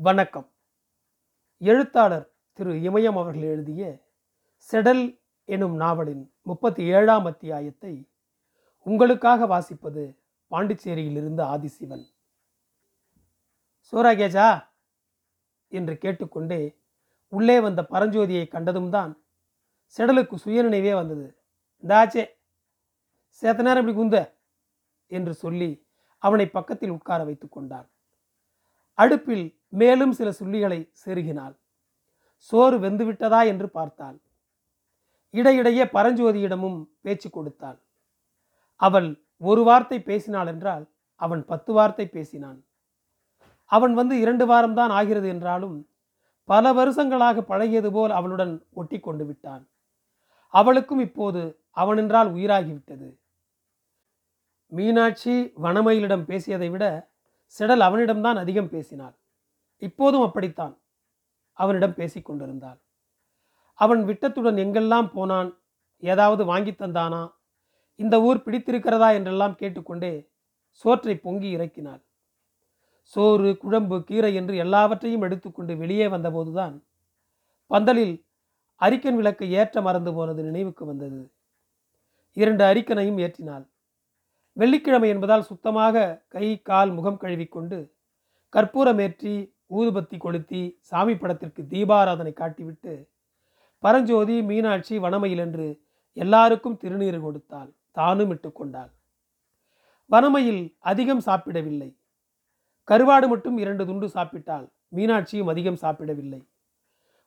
வணக்கம். எழுத்தாளர் திரு இமயம் அவர்கள் எழுதிய செடல் எனும் நாவலின் முப்பத்தி ஏழாம் அத்தியாயத்தை உங்களுக்காக வாசிப்பது பாண்டிச்சேரியிலிருந்து ஆதிசிவன். சோராகேஜா! என்று கேட்டுக்கொண்டே உள்ளே வந்த பரஞ்சோதியை கண்டதும் தான் செடலுக்கு சுயநினைவே வந்தது. இந்தாச்சே சேத்த நேரம் இப்படி குந்த! என்று சொல்லி அவனை பக்கத்தில் உட்கார வைத்துக் கொண்டான். அடுப்பில் மேலும் சில சுள்ளிகளை செருகினாள். சோறு வெந்துவிட்டதா என்று பார்த்தாள். இடையிடையே பரஞ்சோதியிடமும் பேச்சு கொடுத்தாள். அவள் ஒரு வார்த்தை பேசினாள் என்றால் அவன் பத்து வார்த்தை பேசினான். அவன் வந்து இரண்டு வாரம்தான் ஆகிறது என்றாலும் பல வருஷங்களாக பழகியது போல் அவளுடன் ஒட்டி கொண்டு விட்டான். அவளுக்கும் இப்போது அவனென்றால் உயிராகிவிட்டது மீனாட்சி வனமயிலிடம் பேசியதை விட செடல் அவனிடம்தான் அதிகம் பேசினாள். இப்போதும் அப்படித்தான். அவனிடம் பேசிக்கொண்டிருந்தாள் அவன் விட்டத்துடன் எங்கெல்லாம் போனான்? ஏதாவது வாங்கி தந்தானா? இந்த ஊர் பிடித்திருக்கிறதா? என்றெல்லாம் கேட்டுக்கொண்டே சோற்றை பொங்கி இறக்கினாள். சோறு குழம்பு கீரை என்று எல்லாவற்றையும் எடுத்துக்கொண்டு வெளியே வந்தபோதுதான் பந்தலில் அரிக்கன் விளக்கை ஏற்ற மறந்து போனது நினைவுக்கு வந்தது. இரண்டு அரிக்கனையும் ஏற்றினாள். வெள்ளிக்கிழமை என்பதால் சுத்தமாக கை கால் முகம் கழுவிக்கொண்டு கற்பூரமேற்றி ஊதுபத்தி கொளுத்தி சாமி படத்திற்கு தீபாராதனை காட்டிவிட்டு பரஞ்சோதி மீனாட்சி வனமையில் என்று எல்லாருக்கும் திருநீர் கொடுத்தாள். தானும் இட்டுக்கொண்டாள் வனமையில் அதிகம் சாப்பிடவில்லை. கருவாடு மட்டும் இரண்டு துண்டு சாப்பிட்டாள். மீனாட்சியும் அதிகம் சாப்பிடவில்லை.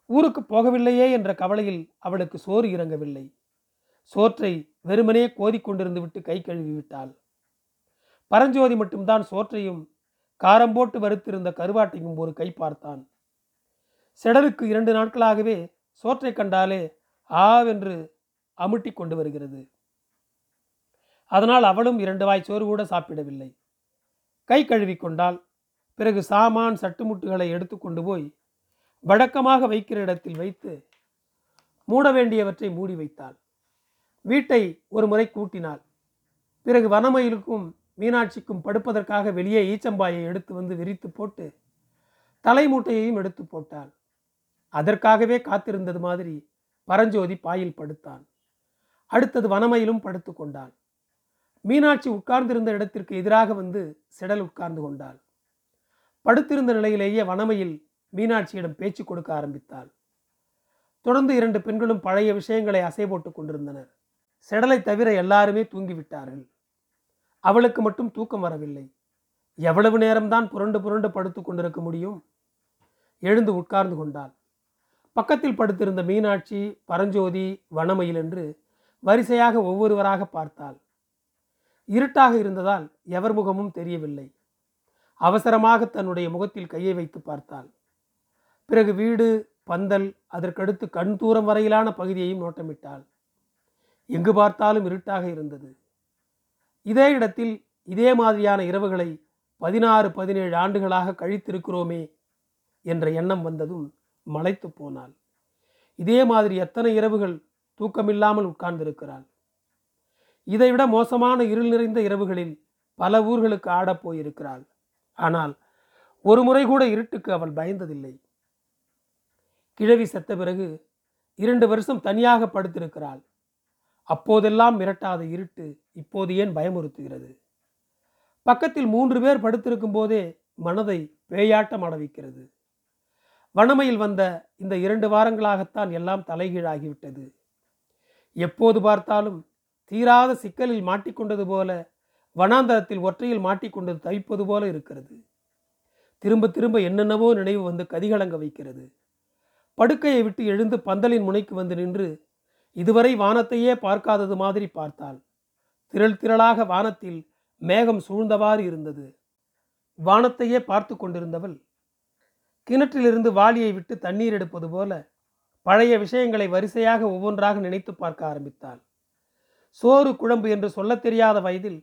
ஊருக்கு போகவில்லையே என்ற கவலையில் அவளுக்கு சோறு இறங்கவில்லை. சோற்றை வெறுமனே கோதிக்கொண்டிருந்து விட்டு கை கழுவி விட்டாள். பரஞ்சோதி மட்டும்தான் சோற்றையும் காரம் போட்டு வறுத்திருந்த கருவாட்டையும் ஒரு கை பார்த்தான். செடலுக்கு இரண்டு நாட்களாகவே சோற்றை கண்டாலே ஆவென்று அமுட்டி கொண்டு வருகிறது. அதனால் அவளும் இரண்டு வாய் சோறு கூட சாப்பிடவில்லை. கை கழுவி கொண்டால் பிறகு சாமான் சட்டுமுட்டுகளை எடுத்துக்கொண்டு போய் வழக்கமாக வைக்கிற இடத்தில் வைத்து மூட வேண்டியவற்றை மூடி வைத்தாள். வீட்டை ஒரு முறை கூட்டினாள். பிறகு வனமயிலுக்கும் மீனாட்சிக்கும் படுப்பதற்காக வெளியே ஈச்சம்பாயை எடுத்து வந்து விரித்து போட்டு தலைமூட்டையையும் எடுத்து போட்டாள். அதற்காகவே காத்திருந்தது மாதிரி பரஞ்சோதி பாயில் படுத்தான். அடுத்தது வனமையிலும் படுத்து கொண்டாள். மீனாட்சி உட்கார்ந்திருந்த இடத்திற்கு எதிராக வந்து செடல் உட்கார்ந்து கொண்டாள். படுத்திருந்த நிலையிலேயே வனமையில் மீனாட்சியிடம் பேச்சு கொடுக்க ஆரம்பித்தாள். தொடர்ந்து இரண்டு பெண்களும் பழைய விஷயங்களை அசை போட்டுக் கொண்டிருந்தனர். செடலை தவிர எல்லாருமே தூங்கிவிட்டார்கள். அவளுக்கு மட்டும் தூக்கம் வரவில்லை. எவ்வளவு நேரம்தான் புரண்டு புரண்டு படுத்து கொண்டிருக்க முடியும்? எழுந்து உட்கார்ந்து கொண்டாள். பக்கத்தில் படுத்திருந்த மீனாட்சி பரஞ்சோதி வனமயில் என்று வரிசையாக ஒவ்வொருவராக பார்த்தாள். இருட்டாக இருந்ததால் எவர் முகமும் தெரியவில்லை. அவசரமாக தன்னுடைய முகத்தில் கையை வைத்து பார்த்தாள். பிறகு வீடு பந்தல் அதற்கடுத்து கண் தூரம் வரையிலான பகுதியையும் நோட்டமிட்டாள். எங்கு பார்த்தாலும் இருட்டாக இருந்தது. இதே இடத்தில் இதே மாதிரியான இரவுகளை பதினாறு பதினேழு ஆண்டுகளாக கழித்திருக்கிறோமே என்ற எண்ணம் வந்ததும் மலைத்து போனாள். இதே மாதிரி எத்தனை இரவுகள் தூக்கமில்லாமல் உட்கார்ந்திருக்கிறாள். இதைவிட மோசமான இருள் நிறைந்த இரவுகளில் பல ஊர்களுக்கு ஆடப் போயிருக்கிறாள். ஆனால் ஒரு முறை கூட இருட்டுக்கு அவள் பயந்ததில்லை. கிழவி செத்த பிறகு இரண்டு வருஷம் தனியாக படுத்திருக்கிறாள். அப்போதெல்லாம் மிரட்டாத இருட்டு இப்போது ஏன் பயமுறுத்துகிறது? பக்கத்தில் மூன்று பேர் படுத்திருக்கும் போதே மனதை பேயாட்டம் அடவிக்கிறது வனமையில் வந்த இந்த இரண்டு வாரங்களாகத்தான் எல்லாம் தலைகீழாகிவிட்டது. எப்போது பார்த்தாலும் தீராத சிக்கலில் மாட்டிக்கொண்டது போல வனாந்தரத்தில் ஒற்றையில் மாட்டிக்கொண்டது தவிப்பது போல இருக்கிறது. திரும்ப திரும்ப என்னென்னவோ நினைவு வந்து கதிகலங்க வைக்கிறது. படுக்கையை விட்டு எழுந்து பந்தலின் முனைக்கு வந்து நின்று இதுவரை வானத்தையே பார்க்காதது மாதிரி பார்த்தாள். திரள் திரளாக வானத்தில் மேகம் சூழ்ந்தவாறு இருந்தது. வானத்தையே பார்த்து கொண்டிருந்தவள் கிணற்றிலிருந்து வாளியை விட்டு தண்ணீர் எடுப்பது போல பழைய விஷயங்களை வரிசையாக ஒவ்வொன்றாக நினைத்து பார்க்க ஆரம்பித்தாள். சோறு குழம்பு என்று சொல்லத் தெரியாத வயதில்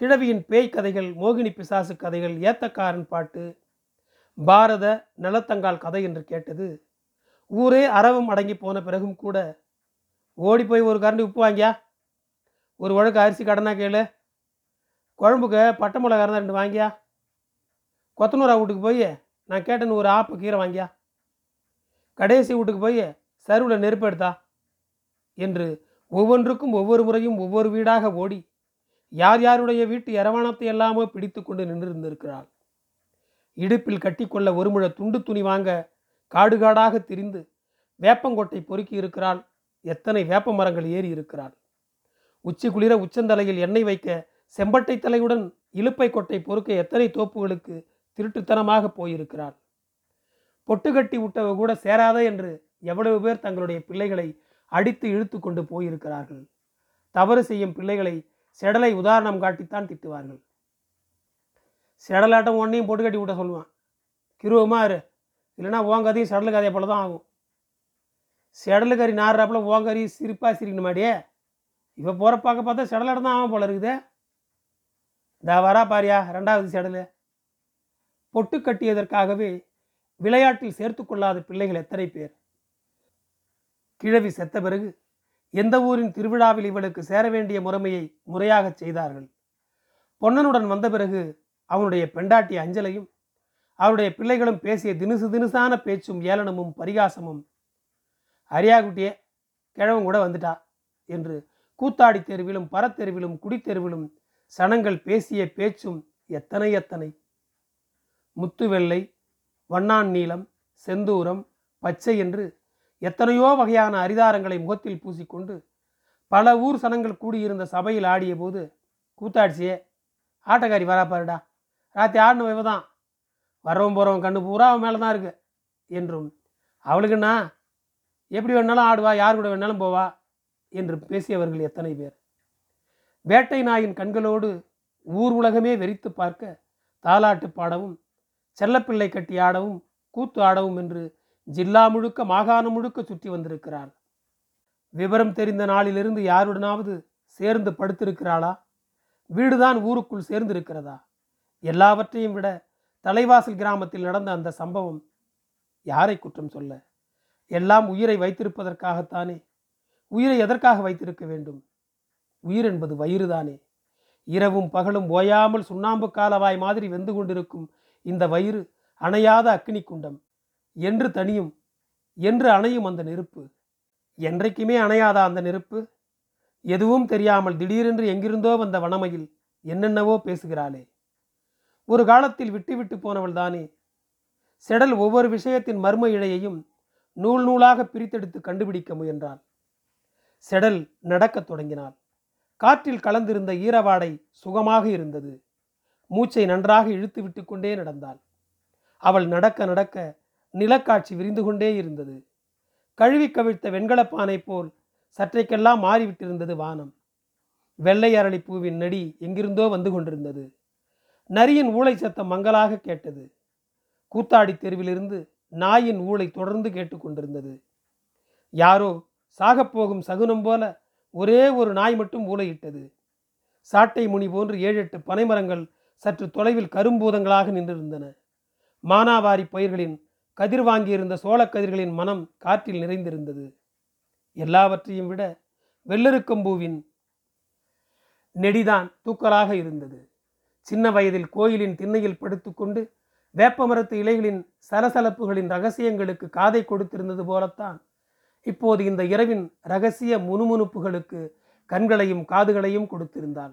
கிழவியின் பேய் கதைகள் மோகினி பிசாசு கதைகள் ஏத்தக்காரன் பாட்டு பாரத நலத்தங்கால் கதை என்று கேட்டது ஊரே அறவும் அடங்கி போன பிறகும் கூட ஓடி போய் ஒரு கரண்டி உப்பு வாங்கியா? ஒரு உழக்கு அரிசி கடனா கேளு. குழம்புக்கு பட்டை மிளகா இருந்தால் ரெண்டு வாங்கியா? கொத்தனூரா வீட்டுக்கு போய் நான் கேட்டேன்னு ஒரு ஆப்பு கீரை வாங்கியா? கடைசி வீட்டுக்கு போய் சருவில் நெருப்பு எடுத்தா? என்று ஒவ்வொன்றுக்கும் ஒவ்வொரு முறையும் ஒவ்வொரு வீடாக ஓடி யார் யாருடைய வீட்டு எரவாணத்தை எல்லாமோ பிடித்து கொண்டு நின்றிருந்திருக்கிறாள். இடுப்பில் கட்டிக்கொள்ள ஒரு முழ துண்டு துணி வாங்க காடு காடாக திரிந்து வேப்பங்கொட்டை பொறுக்கி இருக்கிறாள். எத்தனை வேப்ப மரங்கள் ஏறி இருக்கிறாள்? உச்சி குளிர உச்சந்தலையில் எண்ணெய் வைக்க செம்பட்டை தலையுடன் இழுப்பை கொட்டை பொறுக்க எத்தனை தோப்புகளுக்கு திருட்டுத்தனமாக போயிருக்கிறாள்? பொட்டு கட்டி விட்டவ கூட சேராத என்று எவ்வளவு பேர் தங்களுடைய பிள்ளைகளை அடித்து இழுத்து கொண்டு போயிருக்கிறார்கள்? தவறு செய்யும் பிள்ளைகளை செடலை உதாரணம் காட்டித்தான் திட்டுவார்கள். செடலாட்டம் ஒன்றையும் பொட்டு கட்டி விட்ட சொல்லுவான். கிருவமா இரு. இல்லைன்னா ஓங்கதையும் செடலு கதையை போல தான் ஆகும். செடலு கறி நாடுறாப்புல ஓங்கறி சிரிப்பா சிரிக்கணும் மாடியே இப்போ போகிற பார்க்க பார்த்தா செடலாட்டம் தான் ஆகும் போல இருக்குதே. இந்த வரா பாரியா ரெண்டாவது செடலு. பொட்டு கட்டியதற்காகவே விளையாட்டில் சேர்த்து கொள்ளாத பிள்ளைகள் எத்தனை பேர்? கிழவி செத்த பிறகு எந்த ஊரின் திருவிழாவில் இவளுக்கு சேர வேண்டிய முறைமையை முறையாகச் செய்தார்கள்? பொன்னனுடன் வந்த பிறகு அவனுடைய பெண்டாட்டி அஞ்சலையும் அவருடைய பிள்ளைகளும் பேசிய தினுசு தினுசான பேச்சும் ஏளனமும் பரிகாசமும் அரியாகுட்டியே கிழவன் கூட வந்துட்டா என்று கூத்தாடி தெருவிலும் பரத்தெருவிலும் குடித்தெருவிலும் சனங்கள் பேசிய பேச்சும் எத்தனை எத்தனை. முத்துவெள்ளை வண்ணான் நீளம் செந்தூரம் பச்சை என்று எத்தனையோ வகையான அரிதாரங்களை முகத்தில் பூசிக்கொண்டு பல ஊர் சனங்கள் கூடியிருந்த சபையில் ஆடிய போது கூத்தாடிச்சியே ஆட்டக்காரி வராப்பாருடா பாருடா ராத்தி ஆடின இவ தான் வரவும் போகிறவன் கண்ணு பூரா அவன் மேலே தான் இருக்கு என்றும் அவளுக்குன்னா எப்படி வேணாலும் ஆடுவா யார் கூட வேணாலும் போவா என்று பேசியவர்கள் எத்தனை பேர்? வேட்டை நாயின் கண்களோடு ஊர் உலகமே வெறித்து பார்க்க தாலாட்டு பாடவும் செல்லப்பிள்ளை கட்டி ஆடவும் கூத்து ஆடவும் என்று ஜில்லா முழுக்க மாகாணம் முழுக்க சுற்றி வந்திருக்கிறார். விவரம் தெரிந்த நாளிலிருந்து யாருடனாவது சேர்ந்து படுத்திருக்கிறாளா? வீடுதான் ஊருக்குள் சேர்ந்திருக்கிறதா? எல்லாவற்றையும் விட தலைவாசல் கிராமத்தில் நடந்த அந்த சம்பவம் யாரை குற்றம் சொல்ல? எல்லாம் உயிரை வைத்திருப்பதற்காகத்தானே? உயிரை எதற்காக வைத்திருக்க வேண்டும்? உயிர் என்பது வயிறுதானே. இரவும் பகலும் ஓயாமல் சுண்ணாம்பு காலவாய் மாதிரி வெந்து கொண்டிருக்கும் இந்த வயிறு அணையாத அக்னி குண்டம். என்று தனியும் என்று அணையும் அந்த நெருப்பு. என்றைக்குமே அணையாதா அந்த நெருப்பு? எதுவும் தெரியாமல் திடீரென்று எங்கிருந்தோ வந்த வனமையில் என்னென்னவோ பேசுகிறாளே. ஒரு காலத்தில் விட்டு விட்டு போனவள் தானே செடல் ஒவ்வொரு விஷயத்தின் மர்ம இழையையும் நூல் நூலாக பிரித்தெடுத்து கண்டுபிடிக்க முயன்றாள் செடல் நடக்கத் தொடங்கினாள் காற்றில் கலந்திருந்த ஈரவாடை சுகமாக இருந்தது. மூச்சை நன்றாக இழுத்து விட்டு கொண்டே நடந்தாள் அவள் நடக்க நடக்க நிலக்காட்சி விரிந்து கொண்டே இருந்தது. கழுவி கவிழ்த்த வெண்கலப்பானை போல் சற்றைக்கெல்லாம் மாறிவிட்டிருந்தது வானம். வெள்ளை அரளி பூவின் நடி எங்கிருந்தோ வந்து கொண்டிருந்தது. நரியின் ஊளை சத்தம் மங்கலாக கேட்டது. கூத்தாடி தெருவிலிருந்து நாயின் ஊளை தொடர்ந்து கேட்டுக்கொண்டிருந்தது யாரோ சாகப்போகும் சகுனம் போல ஒரே ஒரு நாய் மட்டும் ஊளையிட்டது. சாட்டை முனி போன்று ஏழு எட்டு பனைமரங்கள் சற்று தொலைவில் கரும்பூதங்களாக நின்றிருந்தன. மானாவாரி பயிர்களின் கதிர் வாங்கியிருந்த சோளக்கதிர்களின் மனம் காற்றில் நிறைந்திருந்தது. எல்லாவற்றையும் விட வெள்ளருக்கம்பூவின் நெடிதான் தூக்கலாக இருந்தது. சின்ன வயதில் கோயிலின் திண்ணையில் படுத்துக்கொண்டு வேப்பமரத்து இலைகளின் சலசலப்புகளின் ரகசியங்களுக்கு காதை கொடுத்திருந்தது போலத்தான். இப்போது இந்த இரவின் ரகசிய முணுமுணுப்புகளுக்கு கண்களையும் காதுகளையும் கொடுத்திருந்தான்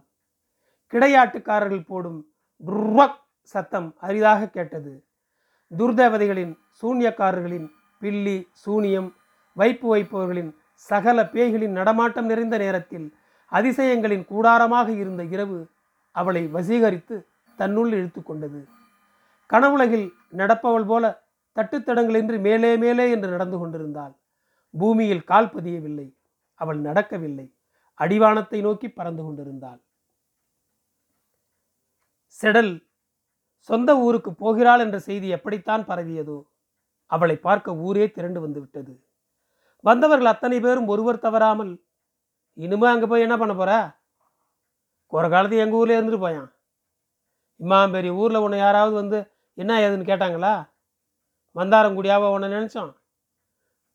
கிடையாட்டுக்காரர்கள் போடும் ருவக் சத்தம் அரிதாக கேட்டது. துர்தேவதைகளின் சூன்யக்காரர்களின் பில்லி சூனியம் வைப்பு வைப்பவர்களின் சகல பேய்களின் நடமாட்டம் நிறைந்த நேரத்தில் அதிசயங்களின் கூடாரமாக இருந்த இரவு அவளை வசீகரித்து தன்னுள் இழுத்து கொண்டது. கனவுலகில் நடப்பவள் போல தட்டுத்தடங்களின்றி மேலே மேலே என்று நடந்து கொண்டிருந்தாள். பூமியில் கால் பதியவில்லை. அவள் நடக்கவில்லை. அடிவானத்தை நோக்கி பறந்து கொண்டிருந்தாள். செடல் சொந்த ஊருக்கு போகிறாள் என்ற செய்தி எப்படித்தான் பரவியதோ அவளை பார்க்க ஊரே திரண்டு வந்து விட்டது. வந்தவர்கள் அத்தனை பேரும் ஒருவர் தவறாமல் இனிமே அங்கே போய் என்ன பண்ண போற? ஒரு காலத்து எங்கள் ஊர்ல இருந்துட்டு போயான். இம்மா பெரிய ஊரில் உன்னை யாராவது வந்து என்ன ஏதுன்னு கேட்டாங்களா? மந்தாரங்குடியாவை உன்னை நினச்சோம்.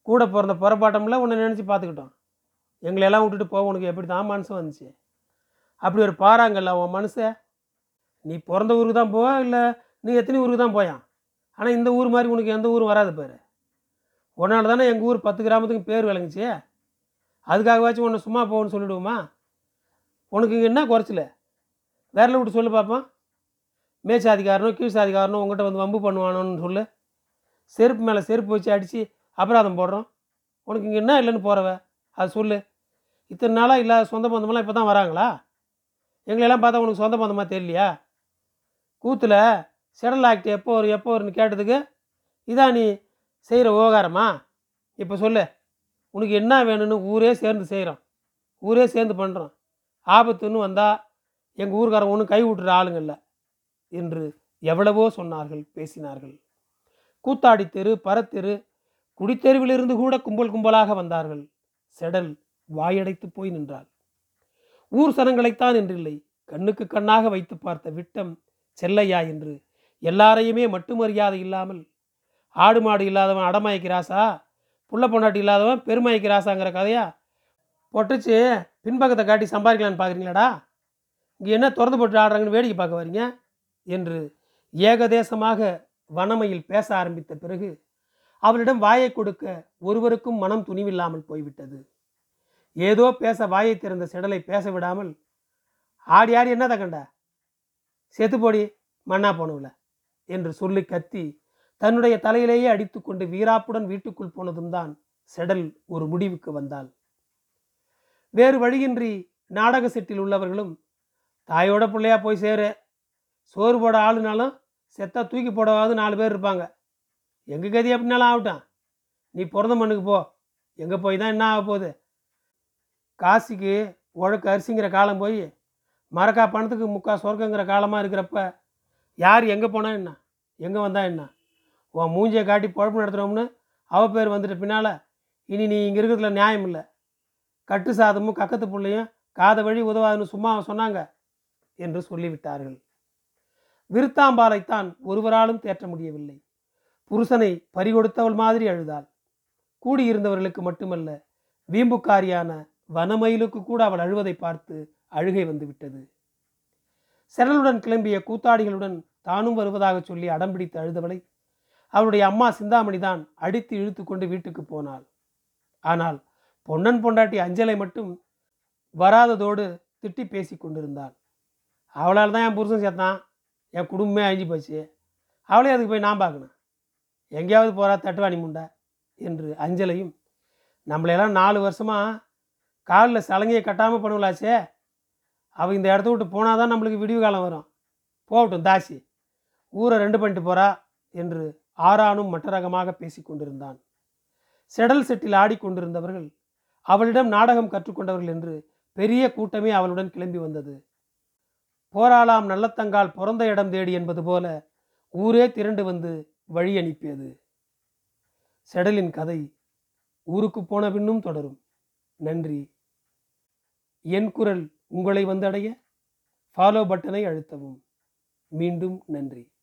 கூட பிறந்த புறப்பாட்டம்ல உன்னை நினச்சி பார்த்துக்கிட்டோம். எங்களையெல்லாம் விட்டுட்டு போக உனக்கு எப்படி தான் மனசு வந்துச்சு? அப்படி ஒரு பாறாங்கல்ல உன் மனசை? நீ பிறந்த ஊருக்கு தான் போவ இல்லை நீ எத்தனை ஊருக்கு தான் போயான்? ஆனால் இந்த ஊர் மாதிரி உனக்கு எந்த ஊரும் வராது பேர். உன்னால் தானே எங்கள் ஊர் பத்து கிராமத்துக்கு பேர் விளங்குச்சு. அதுக்காகவாச்சும் உன்னை சும்மா போகணும்னு சொல்லிவிடுவோமா உனக்கு இங்கே என்ன குறைச்சல? வேறல விட்டு சொல்லு பார்ப்போம் மேல் கீழ்சாதிகாரனோ கீழ் உங்கள்கிட்ட வந்து வம்பு பண்ணுவானோன்னு சொல்லு. செருப்பு மேலே செருப்பு வச்சு அடித்து அபராதம் போடுறோம். உனக்கு இங்கே என்ன இல்லைன்னு போகிறவ அது சொல்லு. இத்தனை நாளாக இல்லாத சொந்த பந்தமெல்லாம் இப்போ தான் வராங்களா? எங்களெல்லாம் பார்த்தா உனக்கு சொந்த பந்தமாக தெரியலையா? கூத்தில் செடல் ஆக்ட் எப்போ வரும் எப்போ வரும்னு கேட்டதுக்கு இதான் நீ செய்கிற விவகாரமா? இப்போ சொல்லு. உனக்கு என்ன வேணும்னு ஊரே சேர்ந்து செய்கிறோம் ஊரே சேர்ந்து பண்ணுறோம் ஆபத்துன்னு வந்தால் எங்கள் ஊருக்காரங்க ஒன்றும் கை விட்டுற ஆளுங்க இல்லை. என்று எவ்வளவோ சொன்னார்கள் பேசினார்கள். கூத்தாடி தெரு பரத்தெரு குடித்தெருவிலிருந்து கூட கும்பல் கும்பலாக வந்தார்கள். செடல் வாயடைத்து போய் நின்றாள். ஊர் சனங்களைத்தான் என்றில்லை கண்ணுக்கு கண்ணாக வைத்து பார்த்த விட்டம் செல்லையா என்று எல்லாரையுமே மட்டுமரியாதை இல்லாமல் ஆடு மாடு இல்லாதவன் அடமாயக்கிராசா புள்ள பொண்டாட்டி இல்லாதவன் பெருமாய்க்கு ராசாங்கிற கதையா? பொட்டுச்சு பின்பக்கத்தை காட்டி சம்பாதிக்கலான்னு பார்க்குறீங்களாடா? இங்கே என்ன திறந்து போட்டு ஆடுறாங்கன்னு வேடிக்கை பார்க்க வரீங்க? என்று ஏகதேசமாக வனமையில் பேச ஆரம்பித்த பிறகு அவளிடம் வாயை கொடுக்க ஒருவருக்கும் மனம் துணிவில்லாமல் போய்விட்டது. ஏதோ பேச வாயை திறந்த செடலை பேச விடாமல் ஆடி ஆடி என்ன கண்ட? செத்து போடி மண்ணா போனவுல என்று சொல்லி கத்தி தன்னுடைய தலையிலேயே அடித்துக்கொண்டு வீராப்புடன் வீட்டுக்குள் போனதும் தான் செடல் ஒரு முடிவுக்கு வந்தாள். வேறு வழியின்றி நாடக செட்டில் உள்ளவர்களும் தாயோட பிள்ளையா போய் சேரு சோறு போட ஆளுனாலும் செத்தா தூக்கி போடவாது நாலு பேர் இருப்பாங்க. எங்கள் கதி எப்படினாலும் ஆகட்டும். நீ பிறந்த மண்ணுக்கு போ. எங்கே போய் தான் என்ன ஆக போகுது? காசிக்கு உழக்கு அரிசிங்கிற காலம் போய் மரக்கா பணத்துக்கு முக்கா சொர்க்கங்கிற காலமாக இருக்கிறப்ப யார் எங்கே போனால் என்ன? எங்கே வந்தால் என்ன? உன் மூஞ்சியை காட்டி குழப்பம் நடத்துகிறோம்னு அவ பேர் வந்துட்டு பின்னால் இனி நீ இங்கே இருக்கிறதுல நியாயம் இல்லை. கட்டு சாதமும் கக்கத்து புள்ளையும் காத வழி உதவாதுன்னு சும்மா சொன்னாங்க என்று சொல்லிவிட்டார்கள். விருத்தாம்பாலைத்தான் ஒருவராலும் தேற்ற முடியவில்லை. புருஷனை பறிகொடுத்தவள் மாதிரி அழுதாள். கூடியிருந்தவர்களுக்கு மட்டுமல்ல வீம்புக்காரியான வனமயிலுக்கு கூட அவள் அழுவதை பார்த்து அழுகை வந்துவிட்டது. செரலுடன் கிளம்பிய கூத்தாடிகளுடன் தானும் வருவதாக சொல்லி அடம்பிடித்து அழுதவளை அவளுடைய அம்மா சிந்தாமணி தான் அடித்து இழுத்து கொண்டு வீட்டுக்கு போனாள். ஆனால் பொன்னன் பொண்டாட்டி அஞ்சலை மட்டும் வராததோடு திட்டி பேசி கொண்டிருந்தாள். அவளால் தான் என் புருஷன் சேர்த்தான். என் குடும்பமே அழிஞ்சு போச்சு. அவளே அதுக்கு போய் நான் பார்க்கணும். எங்கேயாவது போகிறா தட்டுவாணி முண்டை என்று அஞ்சலையும் நம்மளையெல்லாம் நாலு வருஷமாக காலில் சலங்கையை கட்டாமல் பண்ணுவலாச்சே. அவள் இந்த இடத்த விட்டு போனால் தான் நம்மளுக்கு விடிவு காலம் வரும். போகட்டும் தாசி. ஊரை ரெண்டு பண்ணிட்டு போகிறா என்று ஆறானும் மட்டரகமாக பேசி கொண்டிருந்தான். செடல் செட்டில் ஆடிக்கொண்டிருந்தவர்கள் அவளிடம் நாடகம் கற்றுக்கொண்டவர்கள் என்று பெரிய கூட்டமே அவளுடன் கிளம்பி வந்தது. போராளாம் நல்லத்தங்கால் பிறந்த இடம் தேடி என்பது போல ஊரே திரண்டு வந்து வழி அனுப்பியது. செடலின் கதை ஊருக்கு போன பின்னும் தொடரும். நன்றி. என் குரல் உங்களை வந்தடைய. ஃபாலோ பட்டனை அழுத்தவும். மீண்டும் நன்றி.